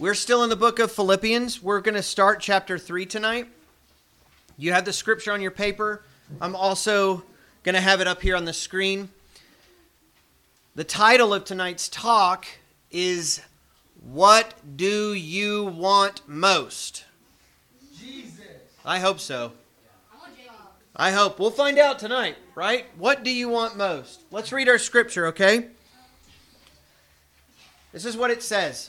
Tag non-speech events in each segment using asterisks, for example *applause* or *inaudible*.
We're still in the book of Philippians. We're going to start chapter 3 tonight. You have the scripture on your paper. I'm also going to have it up here on the screen. The title of tonight's talk is What Do You Want Most? Jesus. I hope so. I hope. We'll find out tonight, right? What do you want most? Let's read our scripture, okay? This is what it says.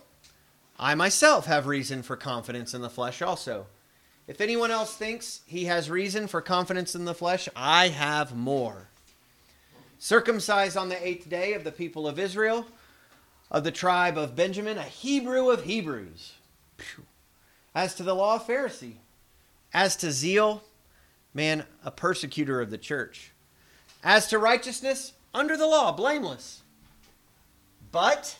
I myself have reason for confidence in the flesh also. If anyone else thinks he has reason for confidence in the flesh, I have more. Circumcised on the eighth day of the people of Israel, of the tribe of Benjamin, a Hebrew of Hebrews. As to the law, of Pharisee. As to zeal, man, a persecutor of the church. As to righteousness, under the law, blameless. But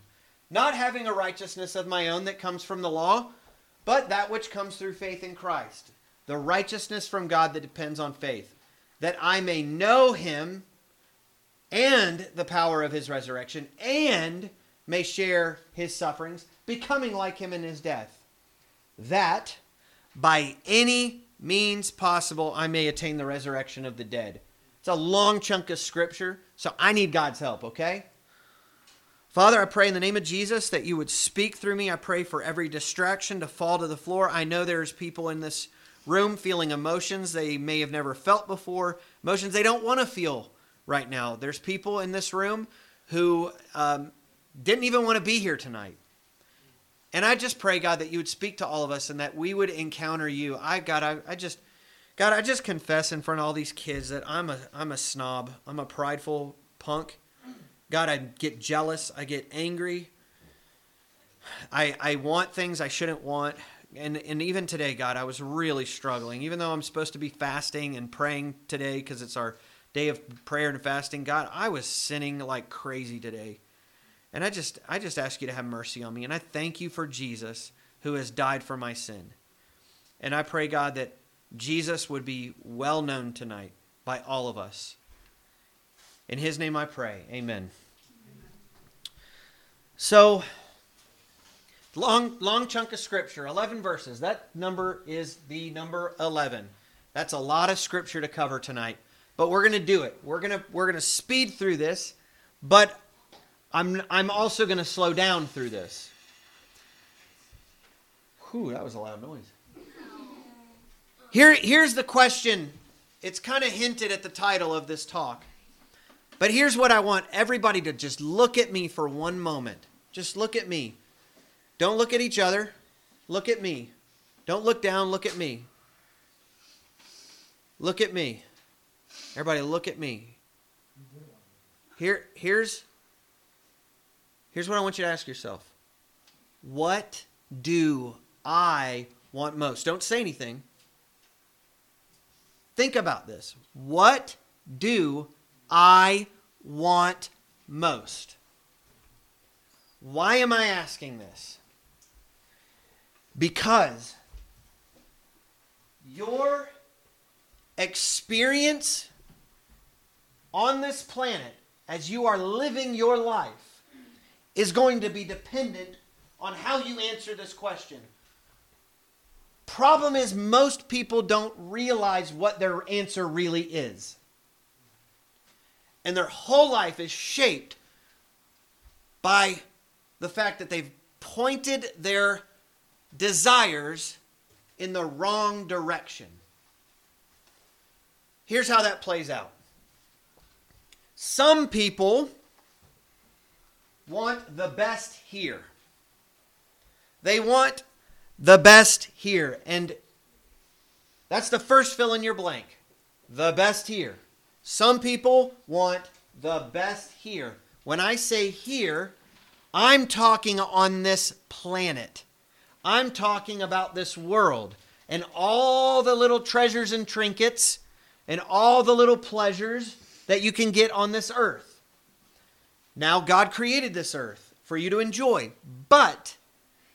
not having a righteousness of my own that comes from the law, but that which comes through faith in Christ, the righteousness from God that depends on faith, that I may know him and the power of his resurrection, and may share his sufferings, becoming like him in his death, that by any means possible I may attain the resurrection of the dead. It's a long chunk of scripture, so I need God's help, okay? Father, I pray in the name of Jesus that you would speak through me. I pray for every distraction to fall to the floor. I know there's people in this room feeling emotions they may have never felt before, emotions they don't want to feel right now. There's people in this room who um, didn't even want to be here tonight. And I just pray, God, that you would speak to all of us and that we would encounter you. I, God, I, I just, God, I just confess in front of all these kids that I'm a, I'm a snob. I'm a prideful punk God, I get jealous. I get angry. I, I want things I shouldn't want. And, and even today, God, I was really struggling. Even though I'm supposed to be fasting and praying today because it's our day of prayer and fasting, God, I was sinning like crazy today. And I just I just ask you to have mercy on me. And I thank you for Jesus who has died for my sin. And I pray, God, that Jesus would be well known tonight by all of us. In his name I pray. Amen. So, long, long chunk of scripture, 11 verses. That number is the number 11. That's a lot of scripture to cover tonight, but we're going to do it. We're going to we're going to speed through this, but I'm I'm also going to slow down through this. Whew, that was a loud noise. Here here's the question. It's kind of hinted at the title of this talk. But here's what I want everybody to just look at me for one moment. Just look at me. Don't look at each other. Look at me. Don't look down. Look at me. Look at me. Everybody, look at me. Here, here's, here's what I want you to ask yourself. What do I want most? Don't say anything. Think about this. What do I want most? Why am I asking this? Because your experience on this planet as you are living your life is going to be dependent on how you answer this question. Problem is, most people don't realize what their answer really is. And their whole life is shaped by the fact that they've pointed their desires in the wrong direction. Here's how that plays out. Some people want the best here. They want the best here. And that's the first fill in your blank. The best here. Some people want the best here. When I say here, I'm talking on this planet. I'm talking about this world and all the little treasures and trinkets and all the little pleasures that you can get on this earth. Now, God created this earth for you to enjoy, but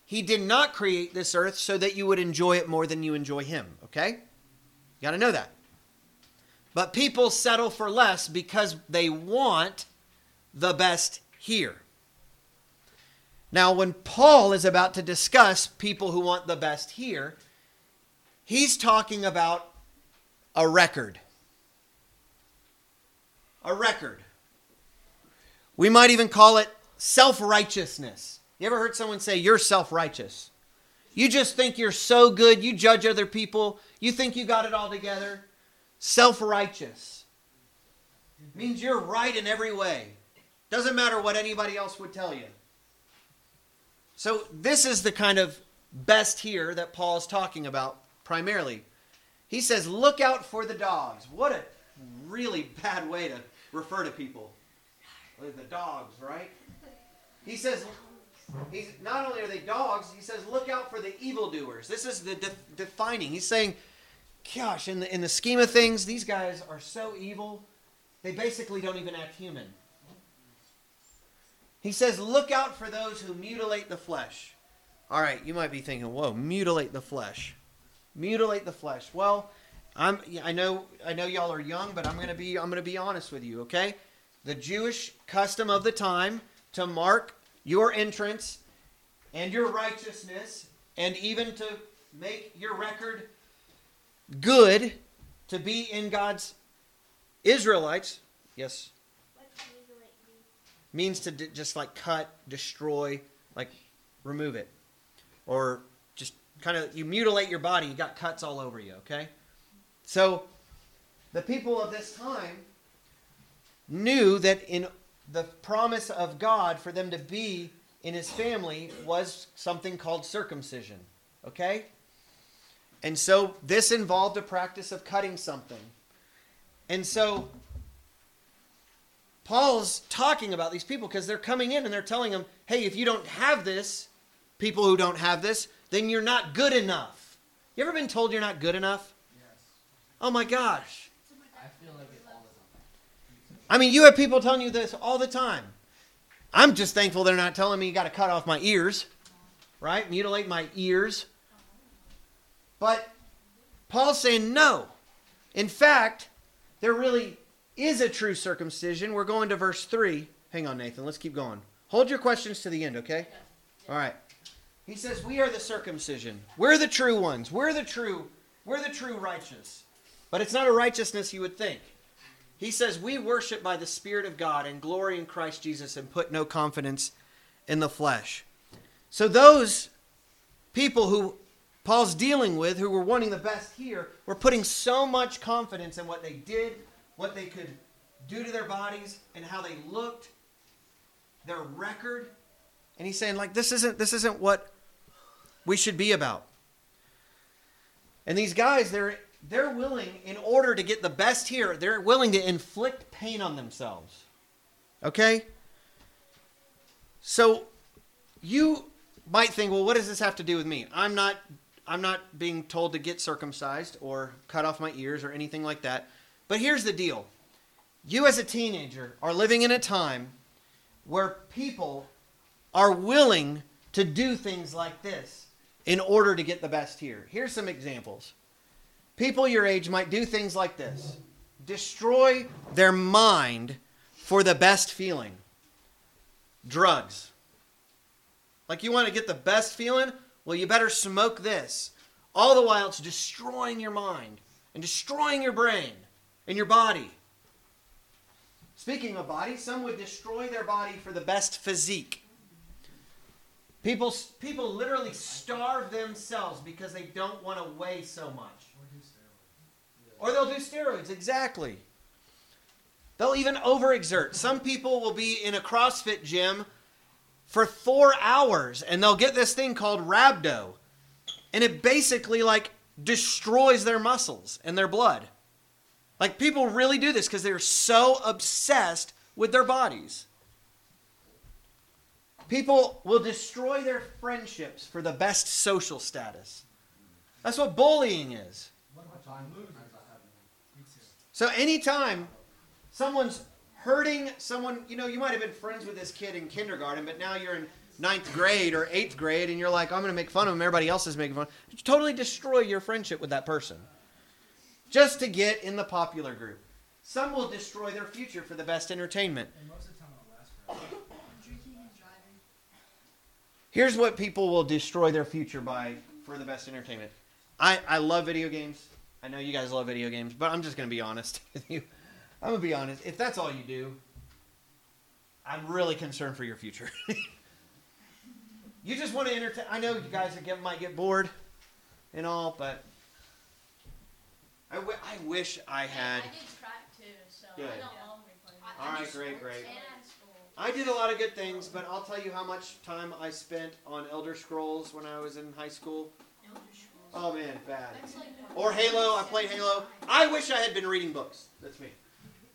He did not create this earth so that you would enjoy it more than you enjoy Him, okay? You got to know that. But people settle for less because they want the best here. Now, when Paul is about to discuss people who want the best here, he's talking about a record. A record. We might even call it self righteousness. You ever heard someone say, You're self righteous? You just think you're so good, you judge other people, you think you got it all together. Self righteous means you're right in every way. Doesn't matter what anybody else would tell you. So, this is the kind of best here that Paul is talking about primarily. He says, Look out for the dogs. What a really bad way to refer to people. The dogs, right? He says, he's, not only are they dogs, he says, Look out for the evildoers. This is the de- defining. He's saying, Gosh, in the, in the scheme of things, these guys are so evil, they basically don't even act human. He says, Look out for those who mutilate the flesh. All right, you might be thinking, Whoa, mutilate the flesh. Mutilate the flesh. Well, I'm, I know, I know y'all are young, but I'm gonna be, I'm gonna be honest with you, okay? The Jewish custom of the time to mark your entrance and your righteousness, and even to make your record good, to be in God's Israelites. Yes means to d- just like cut, destroy, like remove it. Or just kind of, you mutilate your body, you got cuts all over you, okay? So the people of this time knew that in the promise of God for them to be in his family was something called circumcision, okay? And so this involved a practice of cutting something. And so Paul's talking about these people because they're coming in and they're telling them, hey, if you don't have this, people who don't have this, then you're not good enough. You ever been told you're not good enough? Yes. Oh my gosh. I feel like it all the time. I mean, you have people telling you this all the time. I'm just thankful they're not telling me you got to cut off my ears, right? Mutilate my ears. But Paul's saying no. In fact, they're really is a true circumcision. We're going to verse 3. Hang on, Nathan. Let's keep going. Hold your questions to the end, okay? All right. He says, "We are the circumcision. We're the true ones. We're the true we're the true righteous." But it's not a righteousness you would think. He says, "We worship by the spirit of God and glory in Christ Jesus and put no confidence in the flesh." So those people who Paul's dealing with who were wanting the best here were putting so much confidence in what they did what they could do to their bodies and how they looked, their record. And he's saying, like, this isn't this isn't what we should be about. And these guys, they're they're willing, in order to get the best here, they're willing to inflict pain on themselves. Okay? So you might think, well, what does this have to do with me? I'm not I'm not being told to get circumcised or cut off my ears or anything like that. But here's the deal you, as a teenager, are living in a time where people are willing to do things like this in order to get the best here. Here's some examples. People your age might do things like this destroy their mind for the best feeling. Drugs. Like you want to get the best feeling? Well, you better smoke this. All the while it's destroying your mind and destroying your brain in your body. Speaking of body, some would destroy their body for the best physique. People, people literally starve themselves because they don't want to weigh so much. Or they'll do steroids, exactly. They'll even overexert. Some people will be in a CrossFit gym for four hours and they'll get this thing called rhabdo. And it basically like destroys their muscles and their blood. Like people really do this because they're so obsessed with their bodies. People will destroy their friendships for the best social status. That's what bullying is. So anytime someone's hurting someone, you know, you might have been friends with this kid in kindergarten, but now you're in ninth grade or eighth grade and you're like, I'm going to make fun of him. Everybody else is making fun. You totally destroy your friendship with that person just to get in the popular group. Some will destroy their future for the best entertainment. Here's what people will destroy their future by for the best entertainment. I, I love video games. I know you guys love video games, but I'm just going to be honest *laughs* with you. I'm going to be honest. If that's all you do, I'm really concerned for your future. *laughs* you just want to entertain. I know you guys get, might get bored and all, but I, w- I wish I had. I did track too, so Good. I don't always play. All right, great, great. And. I did a lot of good things, but I'll tell you how much time I spent on Elder Scrolls when I was in high school. Elder Scrolls. Oh man, bad. Like Or Halo. I played Halo. I wish I had been reading books. That's me.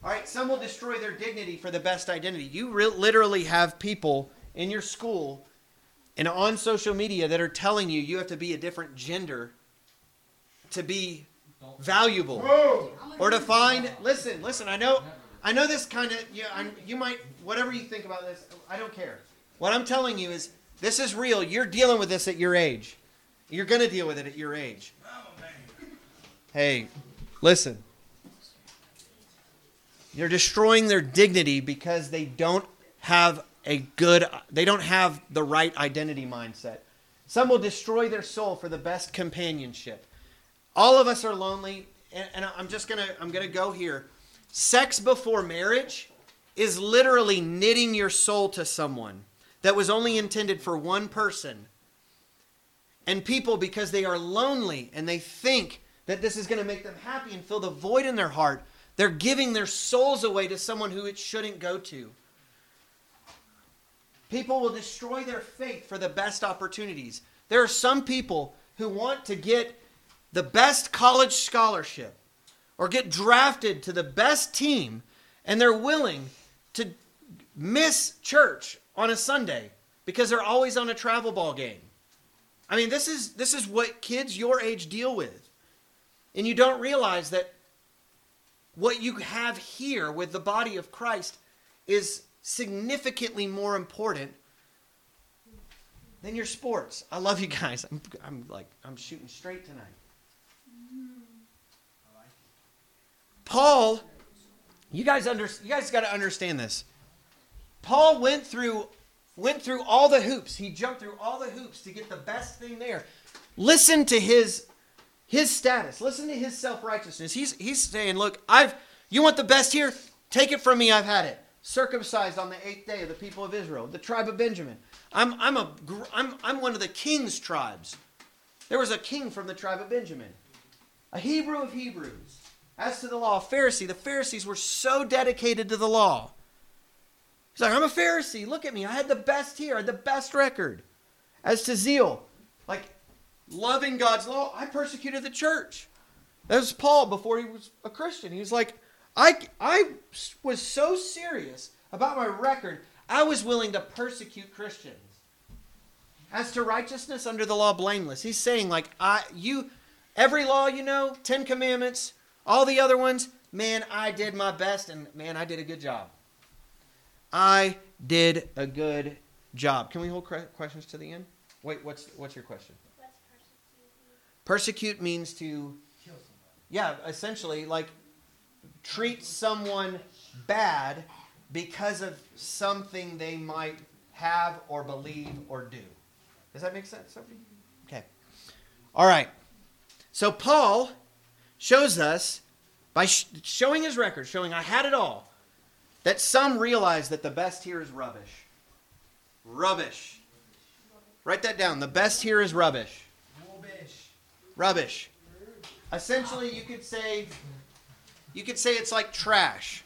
All right, some will destroy their dignity for the best identity. You re- literally have people in your school and on social media that are telling you you have to be a different gender to be valuable or to find. Listen, listen. I know, I know this kind of. Yeah, I'm, you might whatever you think about this. I don't care. What I'm telling you is this is real. You're dealing with this at your age. You're gonna deal with it at your age. Oh, hey, listen. You're destroying their dignity because they don't have a good, they don't have the right identity mindset. Some will destroy their soul for the best companionship. All of us are lonely, and, and I'm just gonna, I'm gonna go here. Sex before marriage is literally knitting your soul to someone that was only intended for one person. And people, because they are lonely and they think that this is going to make them happy and fill the void in their heart, they're giving their souls away to someone who it shouldn't go to. People will destroy their faith for the best opportunities. There are some people who want to get the best college scholarship or get drafted to the best team, and they're willing to miss church on a Sunday because they're always on a travel ball game. I mean, this is this is what kids your age deal with. And you don't realize that what you have here with the body of Christ is significantly more important than your sports. I love you guys. I'm, I'm like I'm shooting straight tonight. Paul, you guys under you guys got to understand this. Paul went through went through all the hoops. He jumped through all the hoops to get the best thing there. Listen to his his status. Listen to his self-righteousness. He's he's saying, "Look, I've you want the best here? Take it from me. I've had it. Circumcised on the 8th day of the people of Israel, the tribe of Benjamin. I'm I'm a I'm I'm one of the king's tribes. There was a king from the tribe of Benjamin. A Hebrew of Hebrews. As to the law, a Pharisee. The Pharisees were so dedicated to the law. He's like, I'm a Pharisee. Look at me. I had the best here. I had the best record. As to zeal, like loving God's law, I persecuted the church. That was Paul before he was a Christian. He was like, I, I was so serious about my record, I was willing to persecute Christians. As to righteousness under the law, blameless. He's saying, like, I, you, every law you know, Ten Commandments, all the other ones, man, I did my best, and man, I did a good job. I did a good job. Can we hold questions to the end? Wait, what's what's your question? What's persecuted? Persecute means to, yeah, essentially like treat someone bad because of something they might have or believe or do. Does that make sense? Sophie? Okay. All right. So Paul shows us by sh- showing his record, showing I had it all, that some realize that the best here is rubbish. Rubbish. Write that down. The best here is rubbish. Rubbish. Rubbish. Essentially, you could say you could say it's like trash.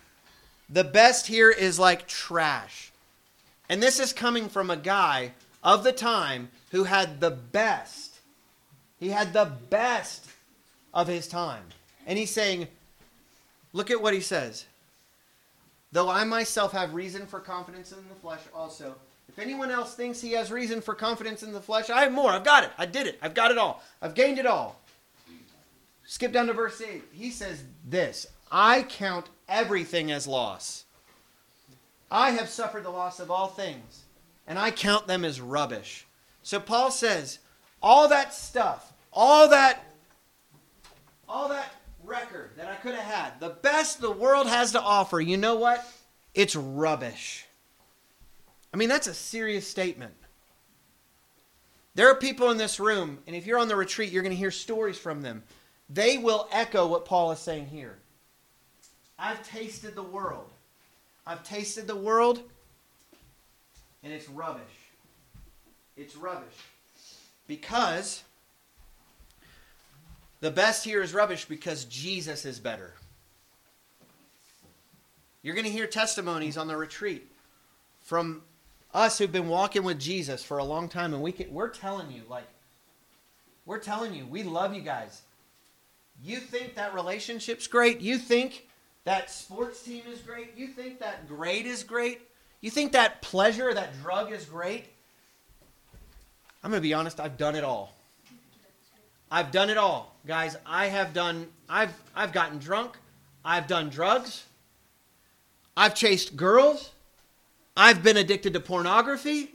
The best here is like trash. And this is coming from a guy of the time who had the best. He had the best of his time. And he's saying, look at what he says. Though I myself have reason for confidence in the flesh also. If anyone else thinks he has reason for confidence in the flesh, I have more. I've got it. I did it. I've got it all. I've gained it all. Skip down to verse 8. He says this I count everything as loss. I have suffered the loss of all things, and I count them as rubbish. So Paul says, all that stuff, all that all that record that I could have had, the best the world has to offer, you know what? It's rubbish. I mean, that's a serious statement. There are people in this room, and if you're on the retreat, you're going to hear stories from them. They will echo what Paul is saying here. I've tasted the world. I've tasted the world, and it's rubbish. It's rubbish. Because the best here is rubbish because Jesus is better. You're going to hear testimonies on the retreat from us who've been walking with Jesus for a long time, and we can, we're telling you, like, we're telling you, we love you guys. You think that relationship's great? You think that sports team is great? You think that grade is great? You think that pleasure, that drug is great? I'm going to be honest, I've done it all. I've done it all. Guys, I have done I've I've gotten drunk. I've done drugs. I've chased girls. I've been addicted to pornography.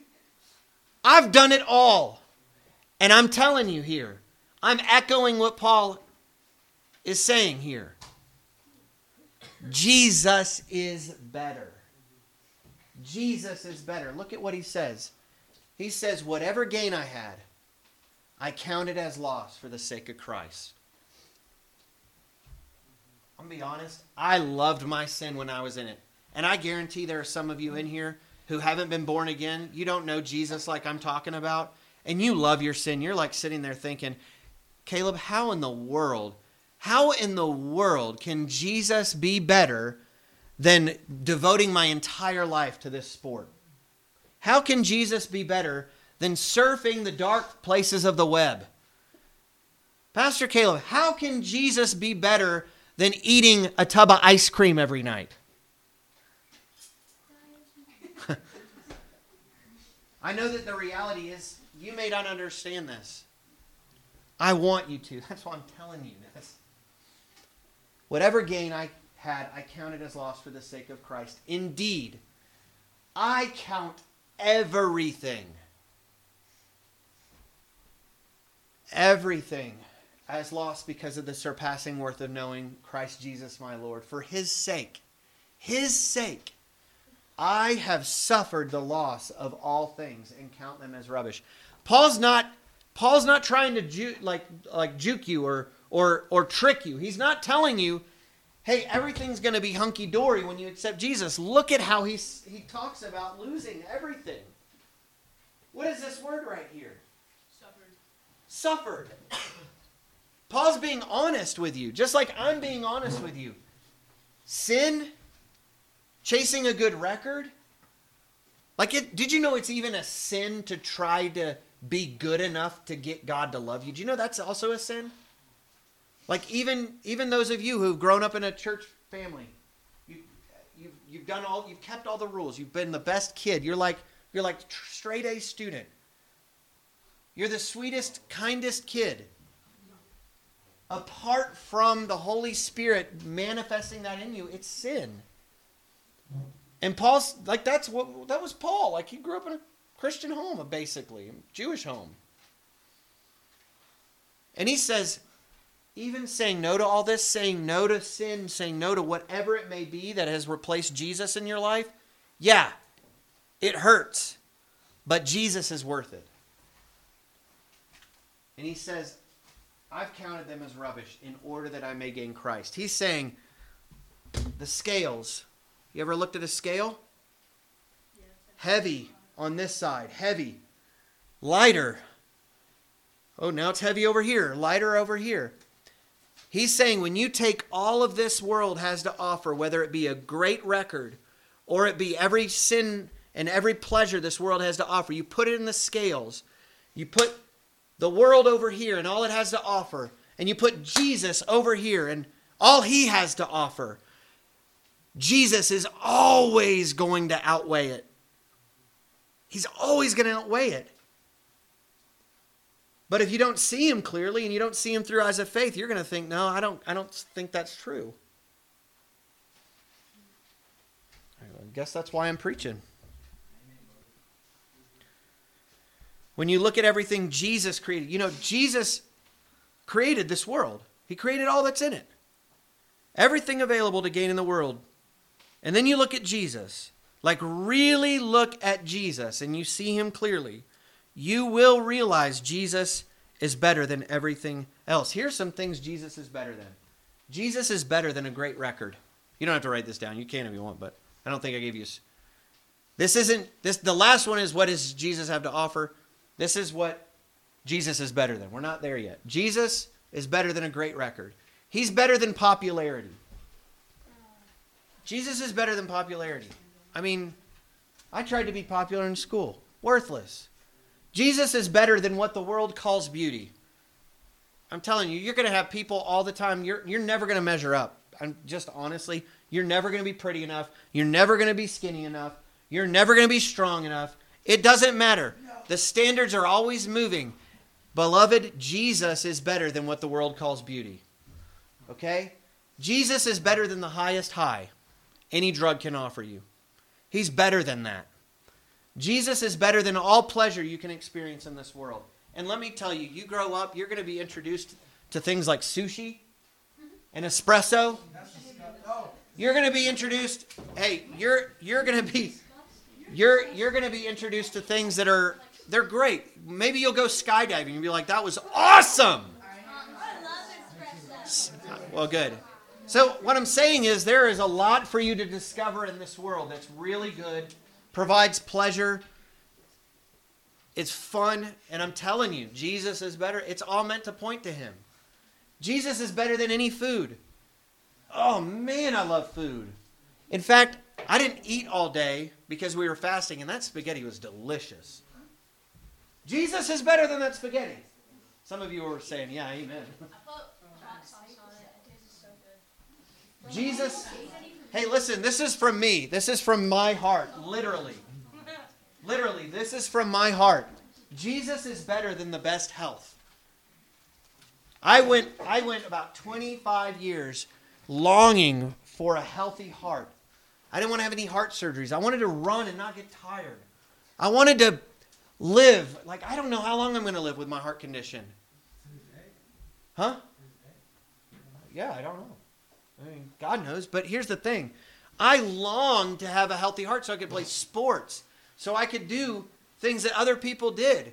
I've done it all. And I'm telling you here, I'm echoing what Paul is saying here. Jesus is better. Jesus is better. Look at what he says. He says, Whatever gain I had, I count it as loss for the sake of Christ. I'm going to be honest. I loved my sin when I was in it. And I guarantee there are some of you in here who haven't been born again. You don't know Jesus like I'm talking about. And you love your sin. You're like sitting there thinking, Caleb, how in the world, how in the world can Jesus be better than devoting my entire life to this sport? How can Jesus be better than surfing the dark places of the web? Pastor Caleb, how can Jesus be better than eating a tub of ice cream every night? *laughs* I know that the reality is you may not understand this. I want you to. *laughs* That's why I'm telling you this. Whatever gain I had, I counted as loss for the sake of Christ. Indeed, I count everything, everything as lost because of the surpassing worth of knowing Christ Jesus my Lord. For his sake, his sake, I have suffered the loss of all things and count them as rubbish. Paul's not Paul's not trying to ju- like like juke you or or or trick you. He's not telling you, "Hey, everything's going to be hunky dory when you accept Jesus." Look at how he he talks about losing everything. What is this word right here? Suffered. Paul's being honest with you, just like I'm being honest with you. Sin, chasing a good record. Like it did you know it's even a sin to try to be good enough to get God to love you? Do you know that's also a sin? Like even even those of you who've grown up in a church family, you you've, you've done all you've kept all the rules. You've been the best kid. You're like you're like straight A student. You're the sweetest, kindest kid. Apart from the Holy Spirit manifesting that in you, it's sin. And Paul's like that's what that was Paul. Like he grew up in a Christian home, basically, Jewish home. And he says, even saying no to all this, saying no to sin, saying no to whatever it may be that has replaced Jesus in your life, yeah, it hurts, but Jesus is worth it. And he says, I've counted them as rubbish in order that I may gain Christ. He's saying, the scales. You ever looked at a scale? Heavy on this side, heavy. lighter. Oh, now it's heavy over here, lighter over here. He's saying when you take all of this world has to offer, whether it be a great record or it be every sin and every pleasure this world has to offer, you put it in the scales. You put the world over here and all it has to offer, and you put Jesus over here and all he has to offer. Jesus is always going to outweigh it. He's always going to outweigh it. But if you don't see him clearly and you don't see him through eyes of faith, you're going to think, no, I don't, I don't think that's true. I guess that's why I'm preaching. When you look at everything Jesus created, you know, Jesus created this world. He created all that's in it. Everything available to gain in the world. And then you look at Jesus. Like, really look at Jesus and you see him clearly. You will realize Jesus is better than everything else. Here's some things Jesus is better than Jesus is better than a great record. You don't have to write this down. You can if you want, but I don't think I gave you. This isn't this. The last one is what does Jesus have to offer? This is what Jesus is better than. We're not there yet. Jesus is better than a great record. He's better than popularity. Jesus is better than popularity. I mean, I tried to be popular in school. Worthless. Jesus is better than what the world calls beauty. I'm telling you, you're going to have people all the time. You're, you're never going to measure up. I'm just honestly, you're never going to be pretty enough. You're never going to be skinny enough. You're never going to be strong enough. It doesn't matter. The standards are always moving. Beloved, Jesus is better than what the world calls beauty. Okay? Jesus is better than the highest high any drug can offer you. He's better than that. Jesus is better than all pleasure you can experience in this world. And let me tell you, you grow up, you're going to be introduced to things like sushi and espresso. You're going to be introduced, hey, you're you're going to be you're you're going to be introduced to things that are they're great. Maybe you'll go skydiving and be like, "That was awesome." Well, good. So, what I'm saying is, there is a lot for you to discover in this world that's really good, provides pleasure, it's fun, and I'm telling you, Jesus is better. It's all meant to point to Him. Jesus is better than any food. Oh man, I love food. In fact, I didn't eat all day because we were fasting, and that spaghetti was delicious. Jesus is better than that spaghetti. Some of you were saying, Yeah, amen. *laughs* Jesus, hey, listen, this is from me. This is from my heart, literally. *laughs* Literally, this is from my heart. Jesus is better than the best health. I went I went about 25 years longing for a healthy heart. I didn't want to have any heart surgeries. I wanted to run and not get tired. I wanted to live like I don't know how long I'm going to live with my heart condition. Huh? Yeah, I don't know. I mean, God knows. But here's the thing I long to have a healthy heart so I could play sports, so I could do things that other people did.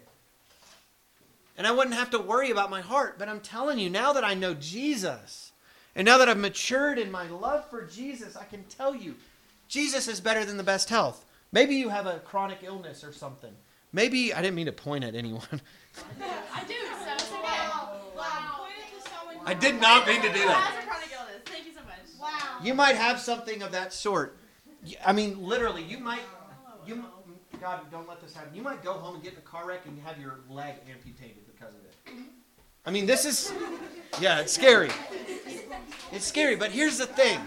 And I wouldn't have to worry about my heart. But I'm telling you, now that I know Jesus, and now that I've matured in my love for Jesus, I can tell you, Jesus is better than the best health. Maybe you have a chronic illness or something. Maybe, I didn't mean to point at anyone. *laughs* I do, so it's okay. Wow. Point it to someone I did not mean to do that. has a chronic illness. Thank you so much. Wow. You might have something of that sort. I mean, literally, you might. You, God, don't let this happen. You might go home and get in a car wreck and have your leg amputated because of it. I mean, this is. Yeah, it's scary. It's scary, but here's the thing.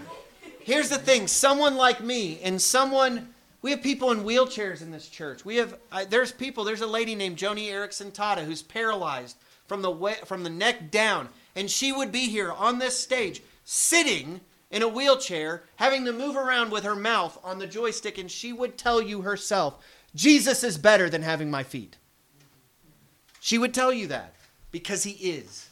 Here's the thing. Someone like me and someone. We have people in wheelchairs in this church. We have. Uh, there's people. There's a lady named Joni Eareckson Tada who's paralyzed from the way, from the neck down, and she would be here on this stage, sitting in a wheelchair, having to move around with her mouth on the joystick, and she would tell you herself, Jesus is better than having my feet. She would tell you that because he is.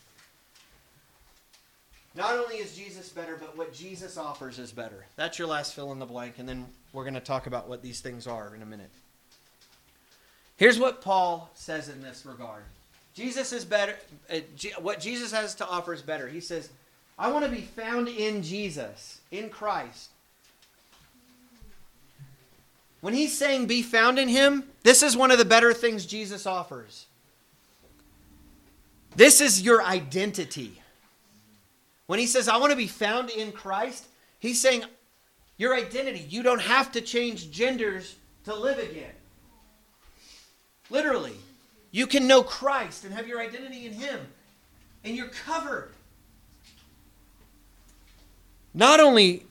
Not only is Jesus better, but what Jesus offers is better. That's your last fill in the blank, and then we're going to talk about what these things are in a minute. Here's what Paul says in this regard Jesus is better. Uh, Je- what Jesus has to offer is better. He says, I want to be found in Jesus, in Christ. When he's saying be found in him, this is one of the better things Jesus offers. This is your identity. When he says, I want to be found in Christ, he's saying, your identity. You don't have to change genders to live again. Literally. You can know Christ and have your identity in him, and you're covered. Not only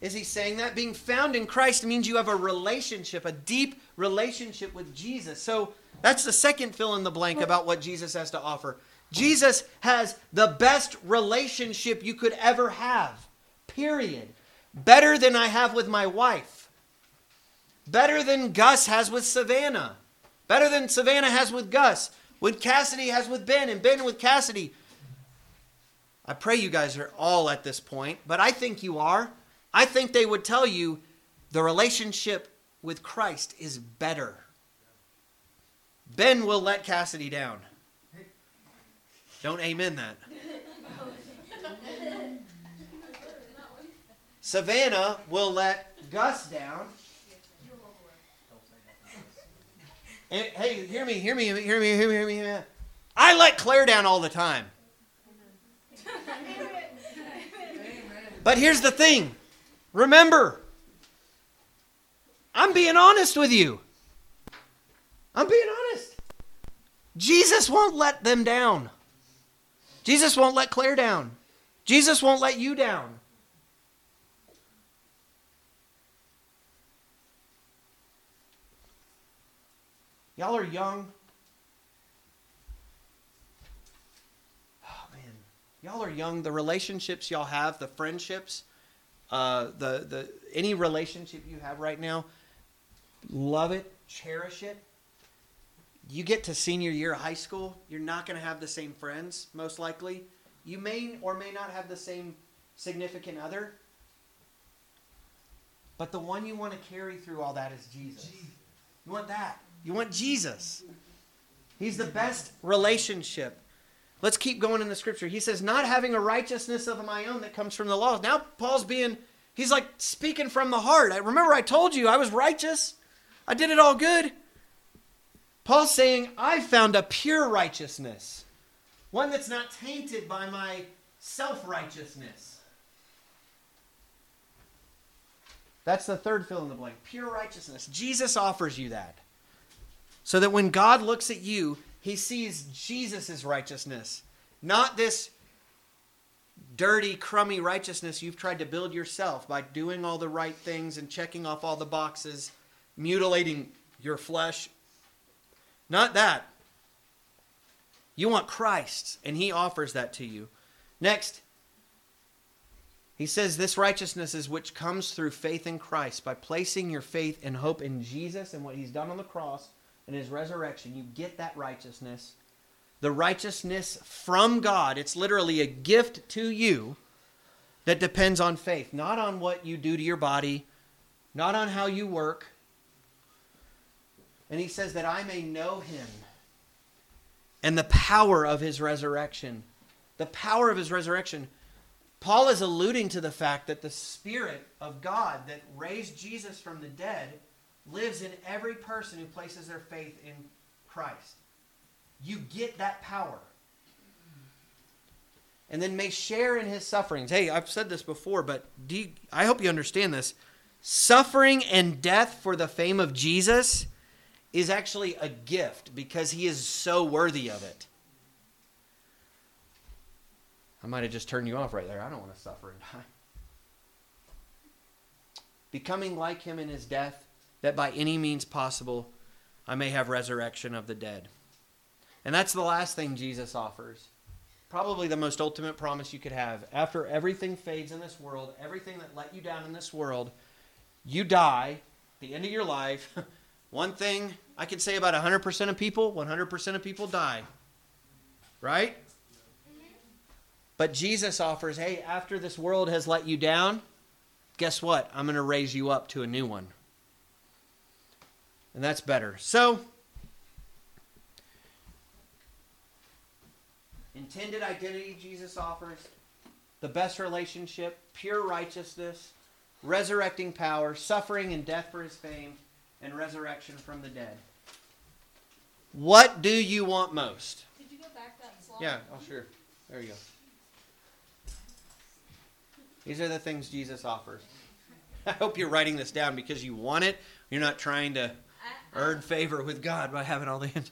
is he saying that? Being found in Christ means you have a relationship, a deep relationship with Jesus. So that's the second fill in the blank about what Jesus has to offer. Jesus has the best relationship you could ever have, period. Better than I have with my wife. Better than Gus has with Savannah. Better than Savannah has with Gus. What Cassidy has with Ben, and Ben with Cassidy. I pray you guys are all at this point, but I think you are. I think they would tell you the relationship with Christ is better. Ben will let Cassidy down. Don't amen that. Savannah will let Gus down. Hey, hear me, hear me, hear me, hear me, hear me. I let Claire down all the time. But here's the thing remember, I'm being honest with you. I'm being honest. Jesus won't let them down. Jesus won't let Claire down. Jesus won't let you down. Y'all are young. Oh man, y'all are young. The relationships y'all have, the friendships, uh, the the any relationship you have right now, love it, cherish it. You get to senior year of high school, you're not going to have the same friends, most likely. You may or may not have the same significant other. But the one you want to carry through all that is Jesus. You want that. You want Jesus. He's the best relationship. Let's keep going in the scripture. He says, not having a righteousness of my own that comes from the law. Now Paul's being, he's like speaking from the heart. I remember I told you I was righteous. I did it all good. Paul's saying, I've found a pure righteousness, one that's not tainted by my self righteousness. That's the third fill in the blank. Pure righteousness. Jesus offers you that. So that when God looks at you, he sees Jesus' righteousness, not this dirty, crummy righteousness you've tried to build yourself by doing all the right things and checking off all the boxes, mutilating your flesh. Not that. You want Christ, and he offers that to you. Next, he says this righteousness is which comes through faith in Christ. By placing your faith and hope in Jesus and what he's done on the cross and his resurrection, you get that righteousness. The righteousness from God. It's literally a gift to you that depends on faith, not on what you do to your body, not on how you work. And he says that I may know him and the power of his resurrection. The power of his resurrection. Paul is alluding to the fact that the Spirit of God that raised Jesus from the dead lives in every person who places their faith in Christ. You get that power. And then may share in his sufferings. Hey, I've said this before, but you, I hope you understand this. Suffering and death for the fame of Jesus is actually a gift because he is so worthy of it. I might have just turned you off right there. I don't want to suffer and *laughs* die. Becoming like him in his death, that by any means possible I may have resurrection of the dead. And that's the last thing Jesus offers. Probably the most ultimate promise you could have. After everything fades in this world, everything that let you down in this world, you die, the end of your life. *laughs* One thing I can say about 100% of people 100% of people die. Right? But Jesus offers, hey, after this world has let you down, guess what? I'm going to raise you up to a new one. And that's better. So, intended identity Jesus offers, the best relationship, pure righteousness, resurrecting power, suffering and death for his fame, and resurrection from the dead. What do you want most? Did you go back that slide? Yeah, oh sure. There you go. These are the things Jesus offers. I hope you're writing this down because you want it. You're not trying to I, earn favor with God by having all the answers.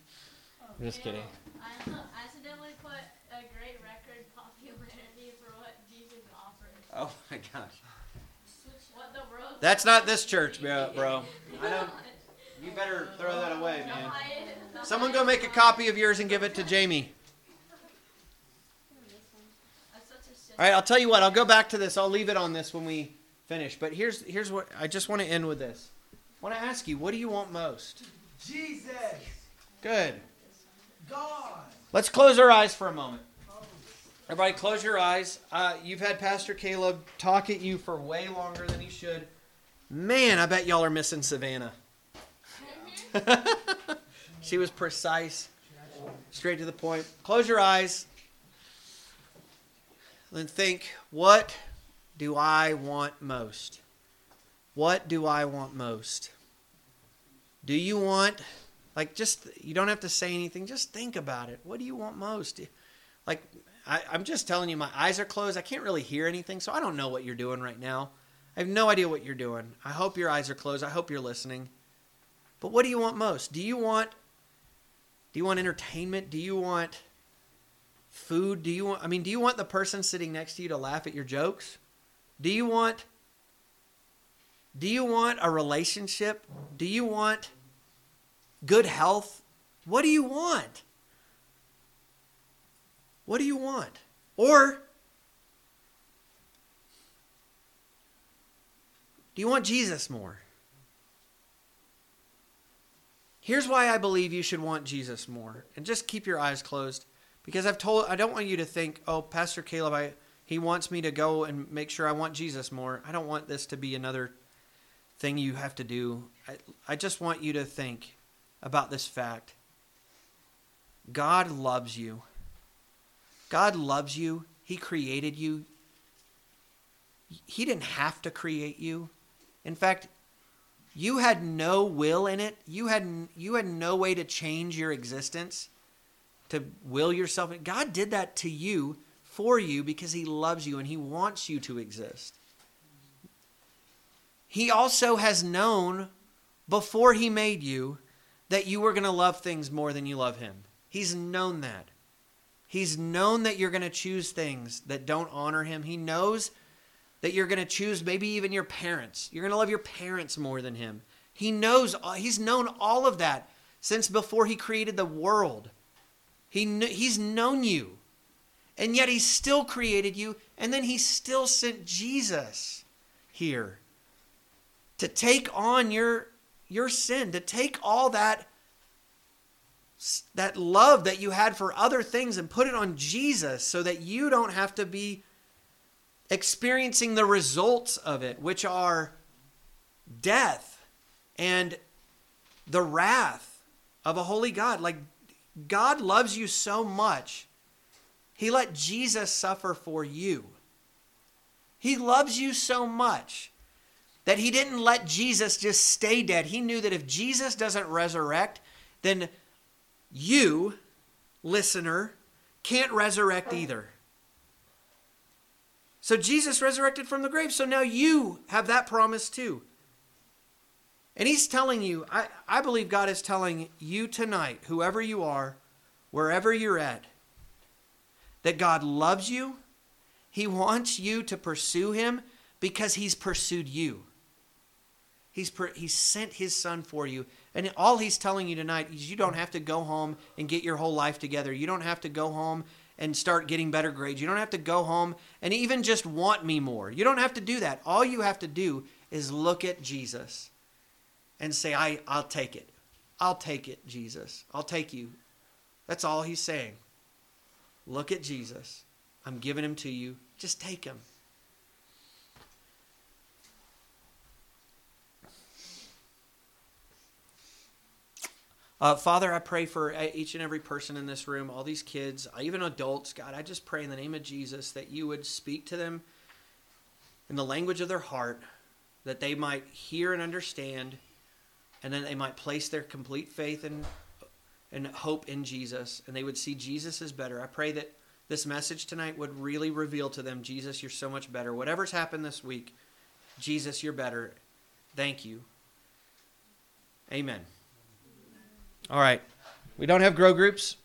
Oh, I'm just kidding. I accidentally put a great record popularity for what Jesus offers. Oh my gosh. What the world. That's not this church, bro. Bro. I don't. You better throw that away, man. Someone go make a copy of yours and give it to Jamie. That's such a silly- All right, I'll tell you what. I'll go back to this. I'll leave it on this when we finish. But here's here's what I just want to end with this. I want to ask you, what do you want most? Jesus, Good. God. Let's close our eyes for a moment. Everybody, close your eyes. Uh, you've had Pastor Caleb talk at you for way longer than he should. Man, I bet y'all are missing Savannah. *laughs* she was precise, straight to the point. Close your eyes. Then think, what do I want most? What do I want most? Do you want like just you don't have to say anything just think about it what do you want most like I, i'm just telling you my eyes are closed i can't really hear anything so i don't know what you're doing right now i have no idea what you're doing. I hope your eyes are closed. I hope you're listening. But what do you want most? Do you want do you want entertainment? Do you want food? Do you want i mean do you want the person sitting next to you to laugh at your jokes? Do you want do you want a relationship? Do you want good health. What do you want? What do you want? Or do you want Jesus more? Here's why I believe you should want Jesus more. And just keep your eyes closed because I've told I don't want you to think, "Oh, Pastor Caleb, I he wants me to go and make sure I want Jesus more." I don't want this to be another thing you have to do. I, I just want you to think about this fact God loves you. God loves you. He created you. He didn't have to create you. In fact, you had no will in it. You had you had no way to change your existence, to will yourself. God did that to you for you because he loves you and he wants you to exist. He also has known before he made you that you were going to love things more than you love him. He's known that. He's known that you're going to choose things that don't honor him. He knows that you're going to choose maybe even your parents. You're going to love your parents more than him. He knows he's known all of that since before he created the world. He kn- he's known you. And yet he still created you and then he still sent Jesus here to take on your your sin, to take all that that love that you had for other things and put it on Jesus so that you don't have to be experiencing the results of it, which are death and the wrath of a holy God. Like God loves you so much, He let Jesus suffer for you. He loves you so much that He didn't let Jesus just stay dead. He knew that if Jesus doesn't resurrect, then you, listener, can't resurrect either. So Jesus resurrected from the grave. So now you have that promise too. And he's telling you, I, I believe God is telling you tonight, whoever you are, wherever you're at, that God loves you. He wants you to pursue him because he's pursued you. He's, per, he's sent his son for you. And all he's telling you tonight is you don't have to go home and get your whole life together. You don't have to go home and start getting better grades. You don't have to go home and even just want me more. You don't have to do that. All you have to do is look at Jesus and say, I, I'll take it. I'll take it, Jesus. I'll take you. That's all he's saying. Look at Jesus. I'm giving him to you. Just take him. Uh, Father, I pray for each and every person in this room, all these kids, uh, even adults. God, I just pray in the name of Jesus that you would speak to them in the language of their heart, that they might hear and understand, and then they might place their complete faith and, and hope in Jesus, and they would see Jesus is better. I pray that this message tonight would really reveal to them Jesus, you're so much better. Whatever's happened this week, Jesus, you're better. Thank you. Amen. All right. We don't have grow groups.